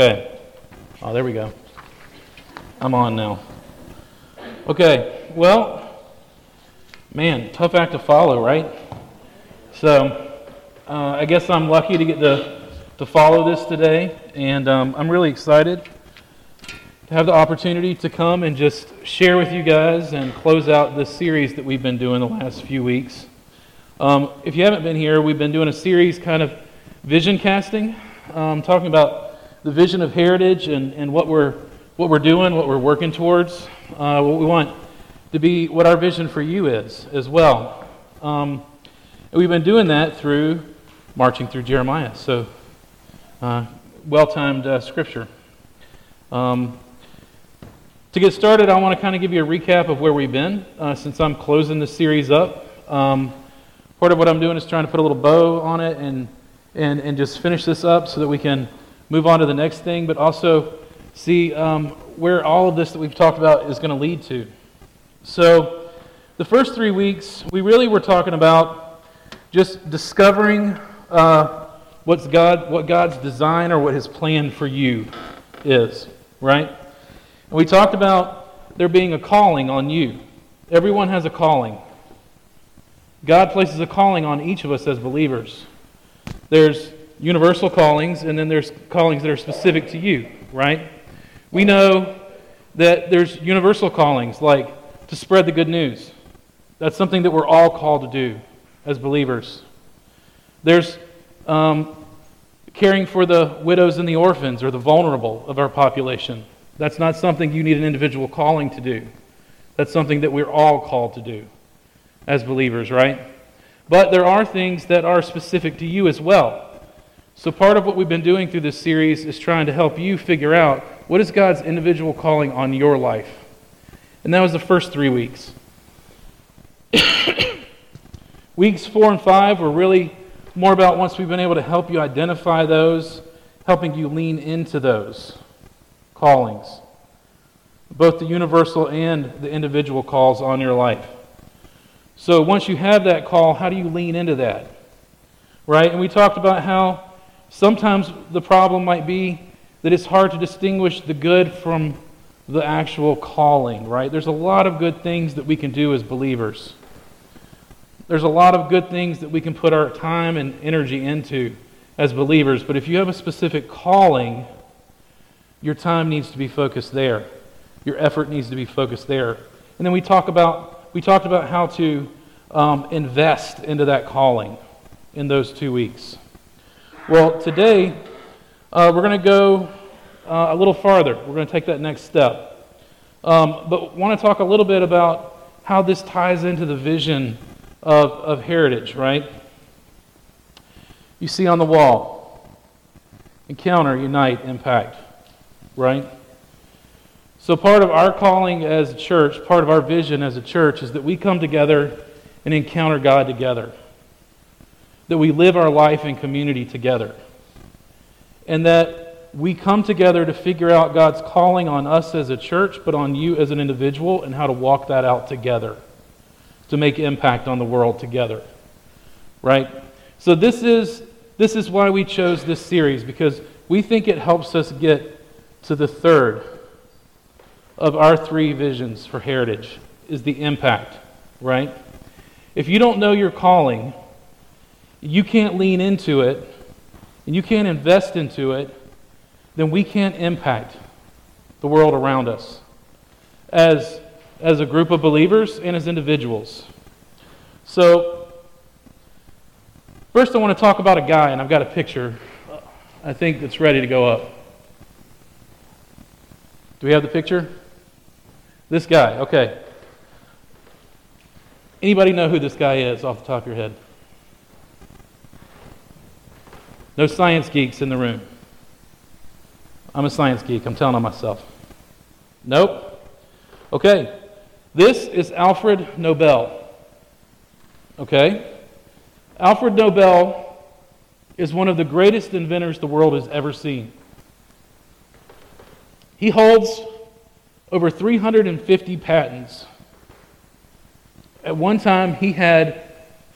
Okay. Oh, there we go. I'm on now. Okay. Well, man, tough act to follow, right? So, uh, I guess I'm lucky to get to, to follow this today, and um, I'm really excited to have the opportunity to come and just share with you guys and close out this series that we've been doing the last few weeks. Um, if you haven't been here, we've been doing a series kind of vision casting, um, talking about the vision of heritage and, and what, we're, what we're doing, what we're working towards, uh, what we want to be, what our vision for you is as well. Um, we've been doing that through marching through Jeremiah. So, uh, well timed uh, scripture. Um, to get started, I want to kind of give you a recap of where we've been uh, since I'm closing the series up. Um, part of what I'm doing is trying to put a little bow on it and, and, and just finish this up so that we can move on to the next thing, but also see um, where all of this that we've talked about is going to lead to. So, the first three weeks, we really were talking about just discovering uh, what's God, what God's design or what His plan for you is, right? And we talked about there being a calling on you. Everyone has a calling. God places a calling on each of us as believers. There's universal callings, and then there's callings that are specific to you, right? We know that there's universal callings, like to spread the good news. That's something that we're all called to do as believers. There's um, caring for the widows and the orphans or the vulnerable of our population. That's not something you need an individual calling to do. That's something that we're all called to do as believers, right? But there are things that are specific to you as well. So, part of what we've been doing through this series is trying to help you figure out what is God's individual calling on your life. And that was the first three weeks. weeks four and five were really more about once we've been able to help you identify those, helping you lean into those callings, both the universal and the individual calls on your life. So once you have that call, how do you lean into that? Right? And we talked about how sometimes the problem might be that it's hard to distinguish the good from the actual calling, right? There's a lot of good things that we can do as believers. There's a lot of good things that we can put our time and energy into as believers, but if you have a specific calling, your time needs to be focused there. Your effort needs to be focused there. And then we talk about we talked about how to um, invest into that calling in those two weeks. Well, today uh, we're going to go uh, a little farther. We're going to take that next step. Um, but want to talk a little bit about how this ties into the vision of, of heritage, right? You see on the wall encounter, unite, impact, right? So, part of our calling as a church, part of our vision as a church, is that we come together and encounter God together. That we live our life in community together. And that we come together to figure out God's calling on us as a church, but on you as an individual, and how to walk that out together to make impact on the world together. Right? So, this is, this is why we chose this series, because we think it helps us get to the third of our three visions for heritage is the impact, right? If you don't know your calling, you can't lean into it, and you can't invest into it, then we can't impact the world around us as, as a group of believers and as individuals. So, first I want to talk about a guy, and I've got a picture, I think, that's ready to go up. Do we have the picture? This guy, okay. Anybody know who this guy is off the top of your head? No science geeks in the room. I'm a science geek, I'm telling on myself. Nope. Okay. This is Alfred Nobel. Okay? Alfred Nobel is one of the greatest inventors the world has ever seen. He holds over 350 patents. At one time, he had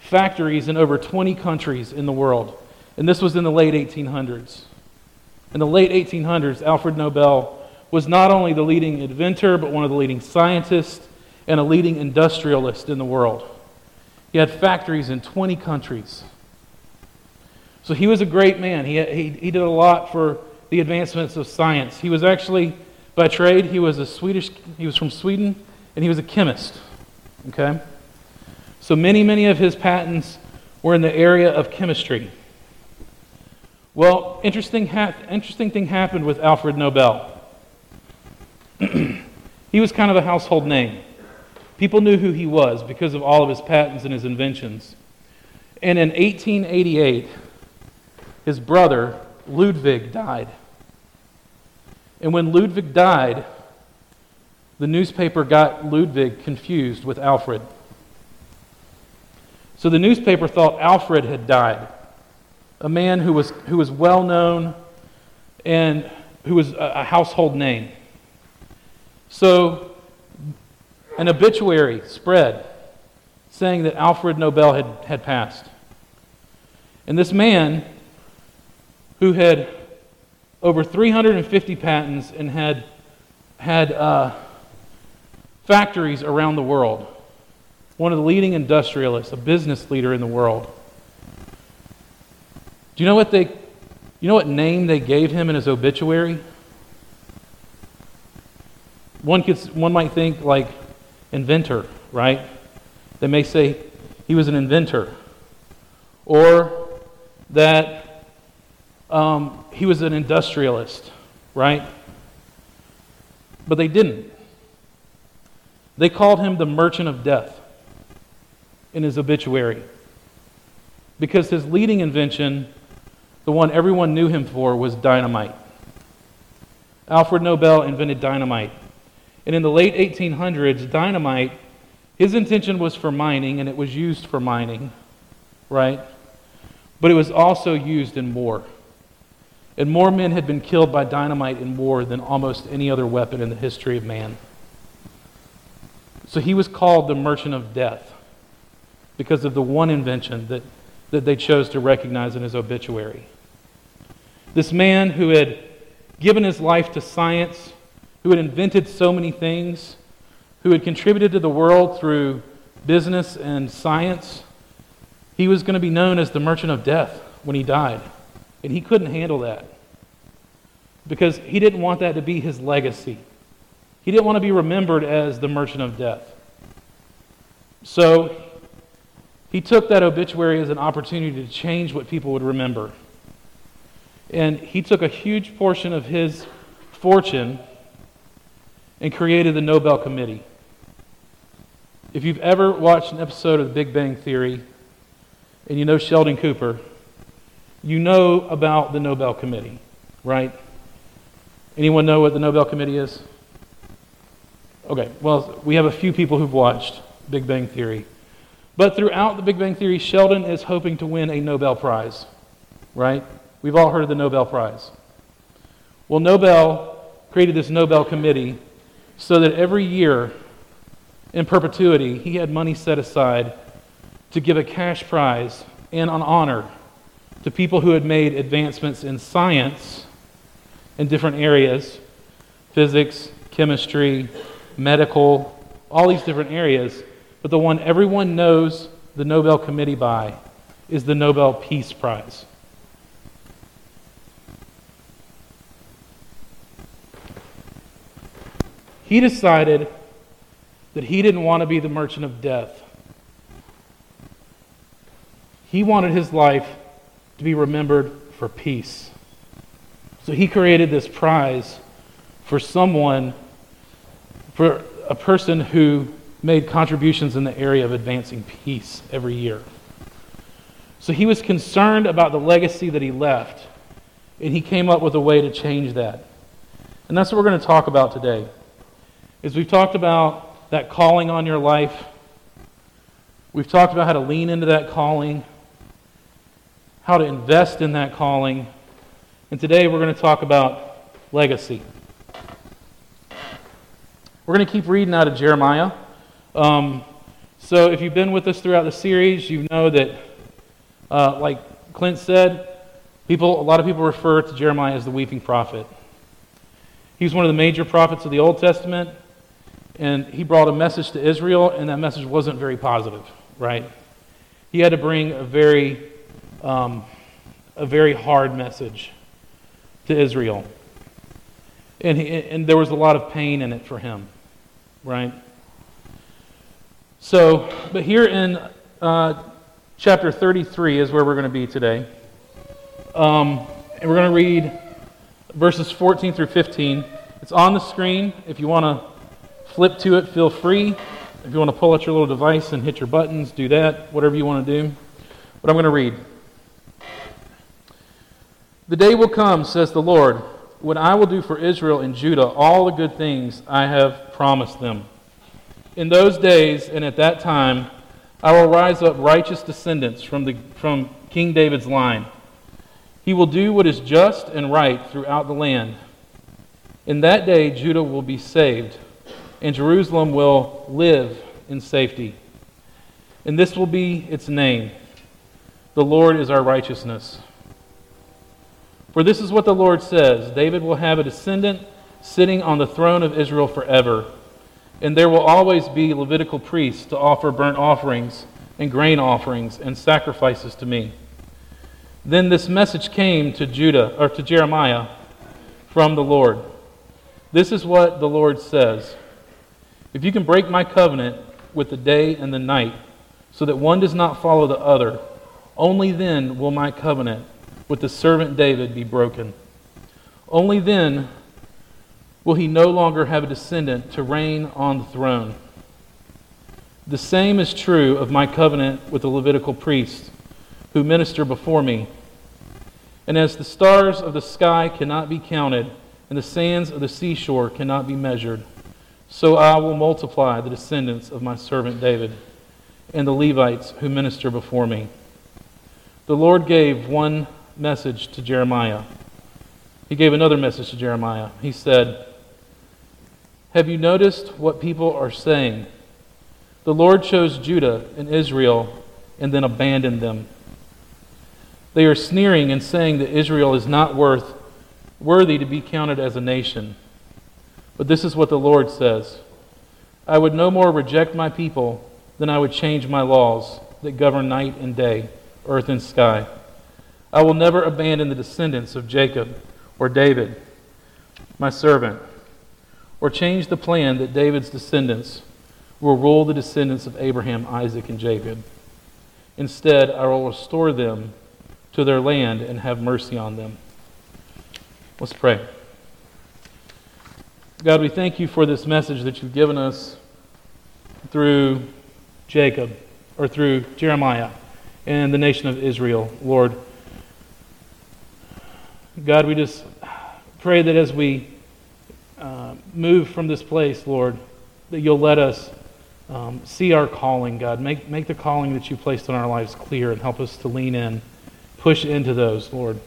factories in over 20 countries in the world, and this was in the late 1800s. In the late 1800s, Alfred Nobel was not only the leading inventor, but one of the leading scientists and a leading industrialist in the world. He had factories in 20 countries. So he was a great man. He, he, he did a lot for the advancements of science. He was actually, by trade, he was a Swedish, he was from Sweden, and he was a chemist. Okay? So many, many of his patents were in the area of chemistry. Well, interesting, ha- interesting thing happened with Alfred Nobel. he was kind of a household name. People knew who he was because of all of his patents and his inventions. And in 1888, his brother, Ludwig, died. And when Ludwig died, the newspaper got Ludwig confused with Alfred. So the newspaper thought Alfred had died, a man who was, who was well known and who was a, a household name. So an obituary spread saying that Alfred Nobel had, had passed. And this man, who had over 350 patents and had, had uh, factories around the world, one of the leading industrialists, a business leader in the world. Do you know what they you know what name they gave him in his obituary? One could one might think like inventor, right? They may say he was an inventor. Or that um, he was an industrialist, right? But they didn't. They called him the merchant of death in his obituary because his leading invention, the one everyone knew him for, was dynamite. Alfred Nobel invented dynamite. And in the late 1800s, dynamite, his intention was for mining, and it was used for mining, right? But it was also used in war. And more men had been killed by dynamite in war than almost any other weapon in the history of man. So he was called the merchant of death because of the one invention that, that they chose to recognize in his obituary. This man who had given his life to science, who had invented so many things, who had contributed to the world through business and science, he was going to be known as the merchant of death when he died. And he couldn't handle that because he didn't want that to be his legacy. He didn't want to be remembered as the merchant of death. So he took that obituary as an opportunity to change what people would remember. And he took a huge portion of his fortune and created the Nobel Committee. If you've ever watched an episode of The Big Bang Theory and you know Sheldon Cooper, you know about the Nobel Committee, right? Anyone know what the Nobel Committee is? Okay, well, we have a few people who've watched Big Bang Theory. But throughout the Big Bang Theory, Sheldon is hoping to win a Nobel Prize, right? We've all heard of the Nobel Prize. Well, Nobel created this Nobel Committee so that every year in perpetuity, he had money set aside to give a cash prize and an honor to people who had made advancements in science in different areas physics, chemistry, medical, all these different areas. But the one everyone knows the Nobel Committee by is the Nobel Peace Prize. He decided that he didn't want to be the merchant of death. He wanted his life to be remembered for peace. So he created this prize for someone, for a person who made contributions in the area of advancing peace every year. So he was concerned about the legacy that he left, and he came up with a way to change that. And that's what we're going to talk about today. Is we've talked about that calling on your life. We've talked about how to lean into that calling, how to invest in that calling. And today we're going to talk about legacy. We're going to keep reading out of Jeremiah. Um, so if you've been with us throughout the series, you know that, uh, like Clint said, People, a lot of people refer to Jeremiah as the weeping prophet. He's one of the major prophets of the Old Testament, and he brought a message to Israel, and that message wasn't very positive, right? He had to bring a very, um, a very hard message to Israel. And, he, and there was a lot of pain in it for him, right? So, but here in uh, chapter 33 is where we're going to be today. Um, and we're going to read verses 14 through 15. It's on the screen. If you want to flip to it, feel free. If you want to pull out your little device and hit your buttons, do that, whatever you want to do. But I'm going to read. The day will come, says the Lord, when I will do for Israel and Judah all the good things I have promised them. In those days and at that time, I will rise up righteous descendants from, the, from King David's line. He will do what is just and right throughout the land. In that day, Judah will be saved and Jerusalem will live in safety. And this will be its name The Lord is our righteousness. For this is what the Lord says David will have a descendant sitting on the throne of Israel forever, and there will always be Levitical priests to offer burnt offerings and grain offerings and sacrifices to me. Then this message came to Judah or to Jeremiah from the Lord. This is what the Lord says. If you can break my covenant with the day and the night, so that one does not follow the other, only then will my covenant with the servant David be broken. Only then will he no longer have a descendant to reign on the throne. The same is true of my covenant with the Levitical priests who minister before me. And as the stars of the sky cannot be counted, and the sands of the seashore cannot be measured, so I will multiply the descendants of my servant David and the Levites who minister before me. The Lord gave one message to Jeremiah. He gave another message to Jeremiah. He said, Have you noticed what people are saying? The Lord chose Judah and Israel and then abandoned them. They are sneering and saying that Israel is not worth worthy to be counted as a nation. But this is what the Lord says I would no more reject my people than I would change my laws that govern night and day, earth and sky. I will never abandon the descendants of Jacob or David, my servant, or change the plan that David's descendants will rule the descendants of Abraham, Isaac, and Jacob. Instead, I will restore them to their land and have mercy on them. Let's pray. God, we thank you for this message that you've given us through Jacob or through Jeremiah and the nation of Israel, Lord. God, we just pray that as we uh, move from this place, Lord, that you'll let us um, see our calling, God. Make, make the calling that you placed on our lives clear and help us to lean in, push into those, Lord.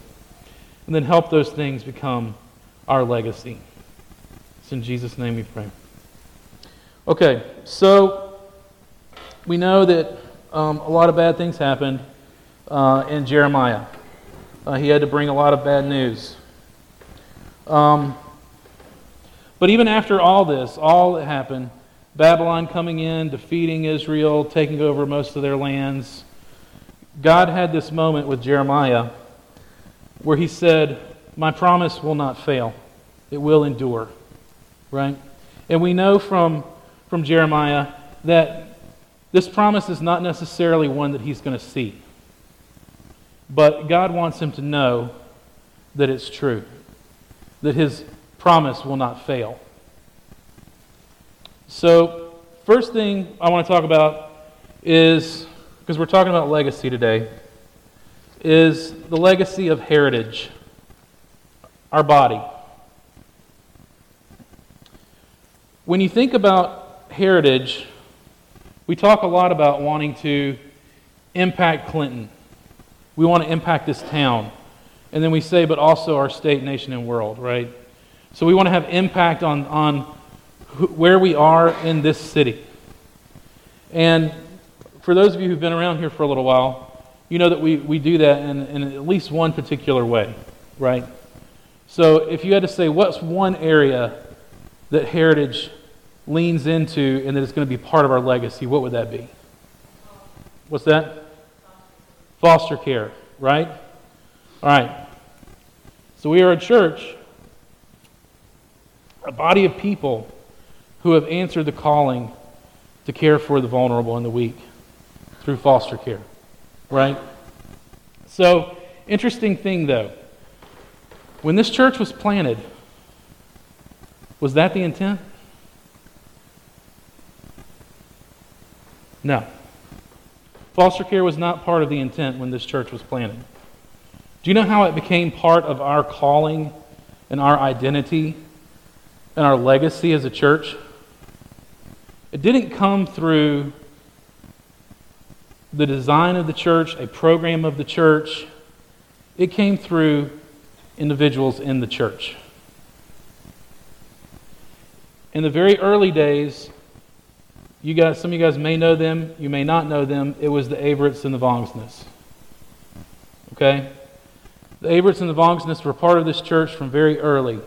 And then help those things become our legacy. It's in Jesus' name we pray. Okay, so we know that um, a lot of bad things happened uh, in Jeremiah. Uh, he had to bring a lot of bad news. Um, but even after all this, all that happened, Babylon coming in, defeating Israel, taking over most of their lands, God had this moment with Jeremiah where he said, My promise will not fail, it will endure right? And we know from, from Jeremiah that this promise is not necessarily one that he's going to see. But God wants him to know that it's true, that his promise will not fail. So, first thing I want to talk about is because we're talking about legacy today, is the legacy of heritage, our body. When you think about heritage, we talk a lot about wanting to impact Clinton. We want to impact this town. And then we say, but also our state, nation, and world, right? So we want to have impact on, on where we are in this city. And for those of you who've been around here for a little while, you know that we, we do that in, in at least one particular way, right? So if you had to say, what's one area that Heritage leans into and that it's going to be part of our legacy, what would that be? What's that? Foster care, right? All right. So we are a church, a body of people who have answered the calling to care for the vulnerable and the weak through foster care, right? So, interesting thing though. When this church was planted, was that the intent? No. Foster care was not part of the intent when this church was planted. Do you know how it became part of our calling and our identity and our legacy as a church? It didn't come through the design of the church, a program of the church. It came through individuals in the church. In the very early days, you guys, some of you guys may know them, you may not know them. It was the Averets and the Vongsness. Okay? The Averets and the Vongsness were part of this church from very early,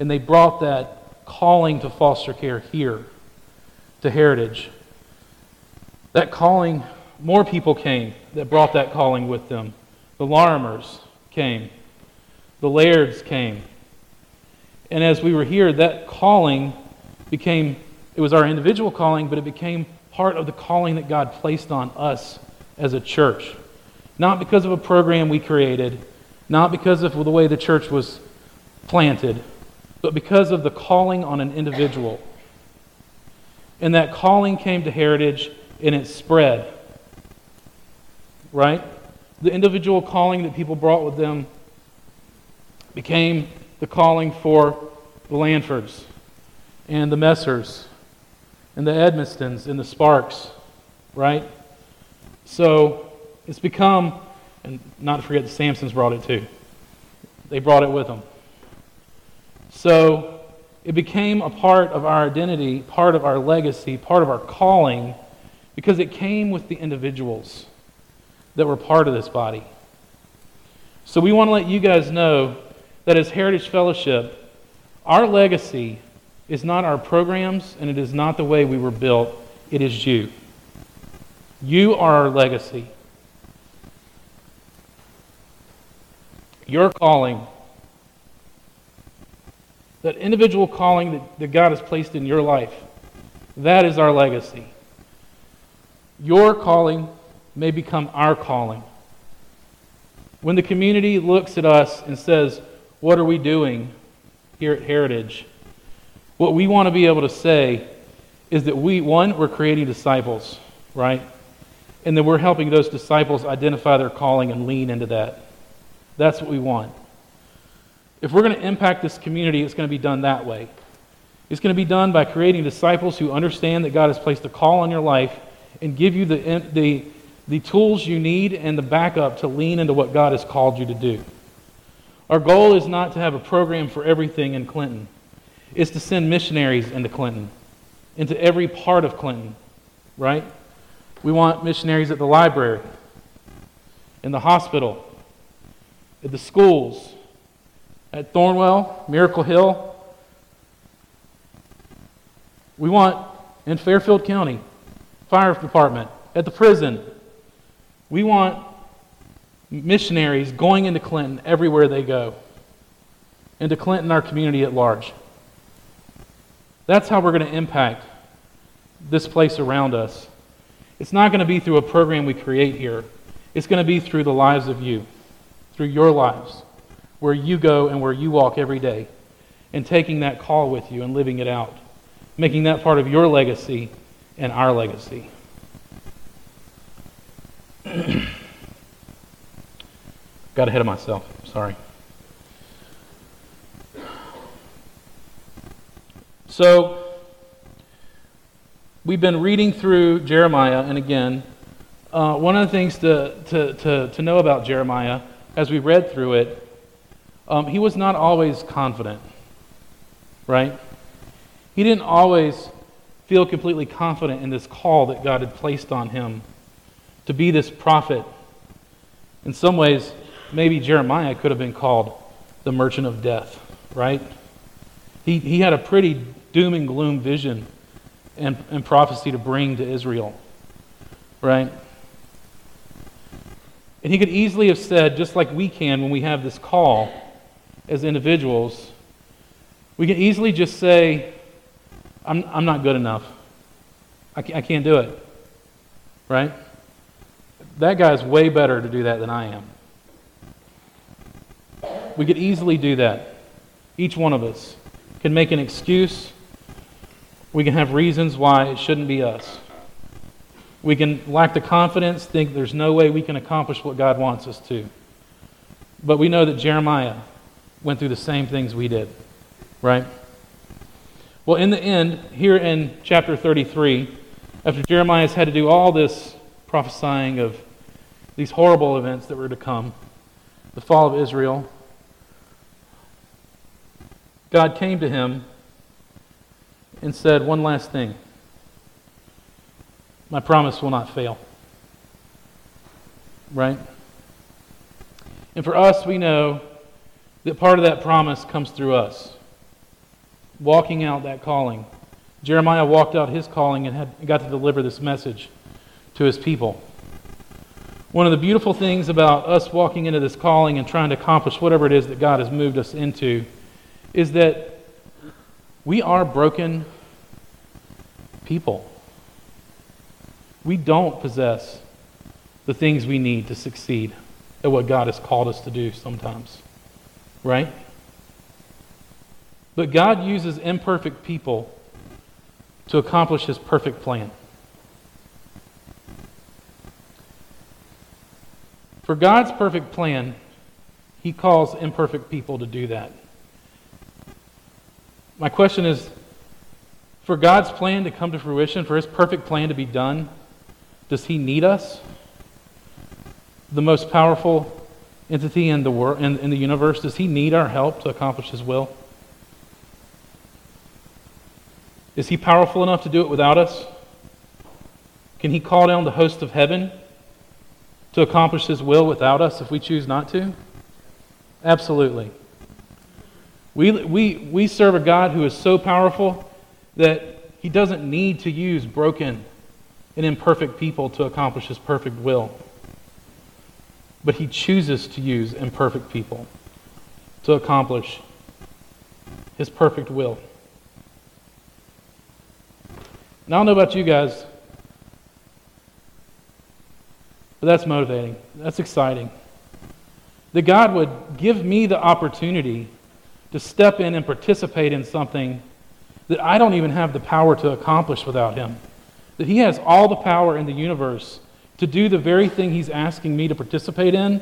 and they brought that calling to foster care here, to Heritage. That calling, more people came that brought that calling with them. The Larimers came, the Lairds came. And as we were here, that calling became it was our individual calling, but it became part of the calling that God placed on us as a church. Not because of a program we created, not because of the way the church was planted, but because of the calling on an individual. And that calling came to Heritage and it spread. Right? The individual calling that people brought with them became the calling for the Lanfords and the Messers and the Edmistons and the Sparks, right? So it's become, and not to forget the Samsons brought it too. They brought it with them. So it became a part of our identity, part of our legacy, part of our calling, because it came with the individuals that were part of this body. So we want to let you guys know that as Heritage Fellowship, our legacy is not our programs and it is not the way we were built. It is you. You are our legacy. Your calling, that individual calling that, that God has placed in your life, that is our legacy. Your calling may become our calling. When the community looks at us and says, What are we doing here at Heritage? What we want to be able to say is that we, one, we're creating disciples, right? And then we're helping those disciples identify their calling and lean into that. That's what we want. If we're going to impact this community, it's going to be done that way. It's going to be done by creating disciples who understand that God has placed a call on your life and give you the, the, the tools you need and the backup to lean into what God has called you to do. Our goal is not to have a program for everything in Clinton is to send missionaries into Clinton, into every part of Clinton, right? We want missionaries at the library, in the hospital, at the schools, at Thornwell, Miracle Hill. We want in Fairfield County, fire department, at the prison. We want missionaries going into Clinton everywhere they go, into Clinton, our community at large. That's how we're going to impact this place around us. It's not going to be through a program we create here, it's going to be through the lives of you, through your lives, where you go and where you walk every day, and taking that call with you and living it out, making that part of your legacy and our legacy. Got ahead of myself. Sorry. So, we've been reading through Jeremiah, and again, uh, one of the things to, to, to, to, know about Jeremiah as we read through it, um, he was not always confident, right? He didn't always feel completely confident in this call that God had placed on him to be this prophet In some ways, maybe Jeremiah could have been called the merchant of death, right? He, he had a pretty doom and gloom vision and, and prophecy to bring to Israel, right? And he could easily have said, just like we can when we have this call as individuals, we can easily just say, I'm, I'm not good enough. I can't, I can't do it. Right? That guy's way better to do that than I am. We could easily do that. Each one of us can make an excuse. We can have reasons why it shouldn't be us. We can lack the confidence, think there's no way we can accomplish what God wants us to. But we know that Jeremiah went through the same things we did, right? Well, in the end, here in chapter 33, after Jeremiah's had to do all this prophesying of these horrible events that were to come, the fall of Israel, God came to him and said, One last thing. My promise will not fail. Right? And for us, we know that part of that promise comes through us walking out that calling. Jeremiah walked out his calling and had, got to deliver this message to his people. One of the beautiful things about us walking into this calling and trying to accomplish whatever it is that God has moved us into is that we are broken people. We don't possess the things we need to succeed at what God has called us to do sometimes. Right? But God uses imperfect people to accomplish his perfect plan. For God's perfect plan, he calls imperfect people to do that. My question is for God's plan to come to fruition, for his perfect plan to be done, does he need us? The most powerful entity in the world in, in the universe, does he need our help to accomplish his will? Is he powerful enough to do it without us? Can he call down the host of heaven to accomplish his will without us if we choose not to? Absolutely. We, we, we serve a God who is so powerful that he doesn't need to use broken and imperfect people to accomplish his perfect will. But he chooses to use imperfect people to accomplish his perfect will. Now, I don't know about you guys, but that's motivating. That's exciting. That God would give me the opportunity to step in and participate in something that I don't even have the power to accomplish without Him. That He has all the power in the universe to do the very thing He's asking me to participate in,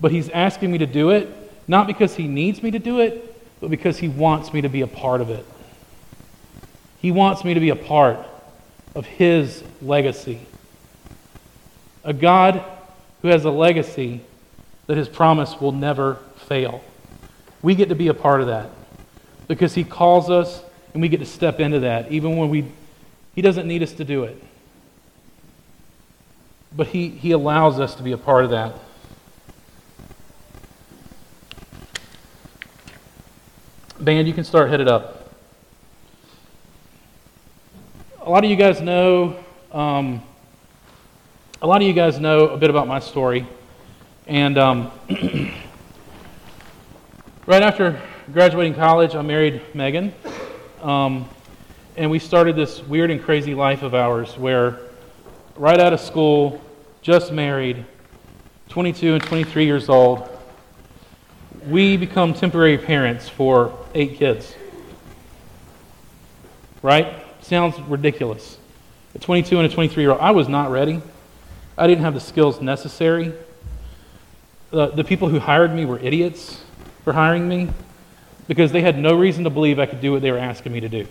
but He's asking me to do it not because He needs me to do it, but because He wants me to be a part of it. He wants me to be a part of His legacy. A God who has a legacy that His promise will never fail. We get to be a part of that because He calls us and we get to step into that even when we, He doesn't need us to do it. But He, he allows us to be a part of that. Band, you can start headed up. a lot of you guys know, um, a lot of you guys know a bit about my story. And um, right after graduating college, I married Megan. Um, and we started this weird and crazy life of ours where, right out of school, just married, 22 and 23 years old, we become temporary parents for eight kids. Right? Sounds ridiculous. A 22 and a 23 year old, I was not ready. I didn't have the skills necessary. The, the people who hired me were idiots for hiring me because they had no reason to believe I could do what they were asking me to do.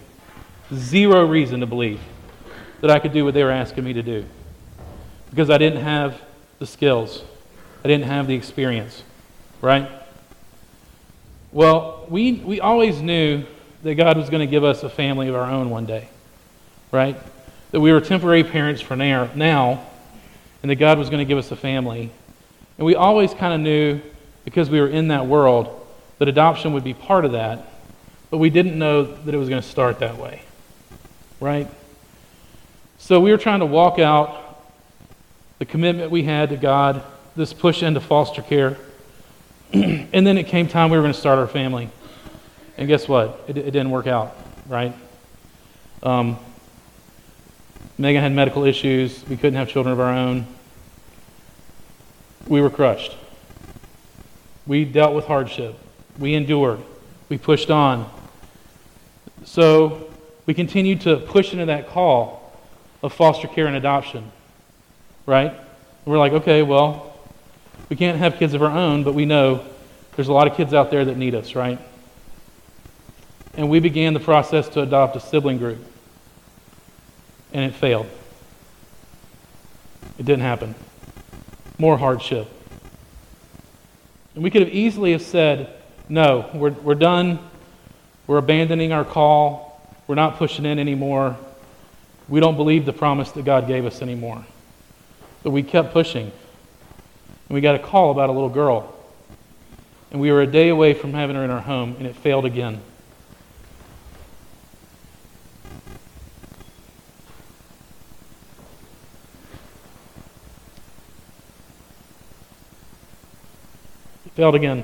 Zero reason to believe that I could do what they were asking me to do because I didn't have the skills, I didn't have the experience, right? Well, we, we always knew that God was going to give us a family of our own one day right? That we were temporary parents for now, now and that God was going to give us a family. And we always kind of knew, because we were in that world, that adoption would be part of that, but we didn't know that it was going to start that way. Right? So we were trying to walk out the commitment we had to God, this push into foster care. and then it came time we were going to start our family. And guess what? It, it didn't work out, right? Um, Megan had medical issues. We couldn't have children of our own. We were crushed. We dealt with hardship. We endured. We pushed on. So we continued to push into that call of foster care and adoption, right? We're like, okay, well, we can't have kids of our own, but we know there's a lot of kids out there that need us, right? And we began the process to adopt a sibling group. And it failed. It didn't happen. More hardship. And we could have easily have said, no, we're, we're done. We're abandoning our call. We're not pushing in anymore. We don't believe the promise that God gave us anymore. But we kept pushing. And we got a call about a little girl. And we were a day away from having her in our home, and it failed again. It failed again.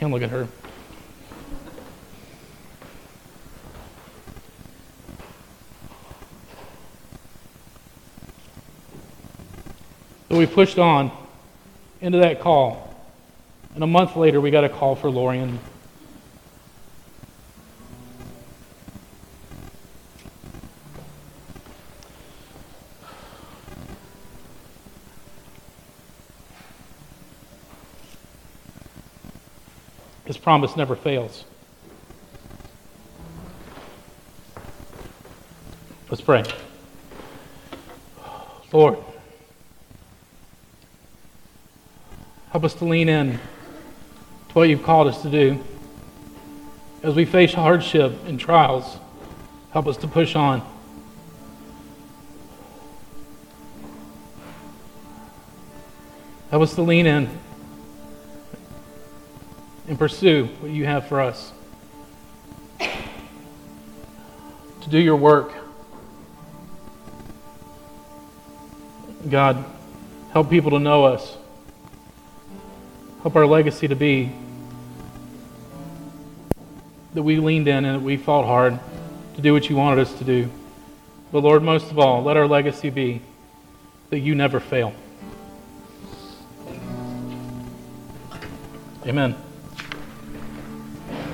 Can't look at her. So we pushed on into that call. And a month later, we got a call for Lorian. His promise never fails. Let's pray. Lord, help us to lean in to what you've called us to do. As we face hardship and trials, help us to push on. Help us to lean in and pursue what you have for us. To do your work. God, help people to know us. Help our legacy to be that we leaned in and that we fought hard to do what you wanted us to do. But Lord, most of all, let our legacy be that you never fail. Amen.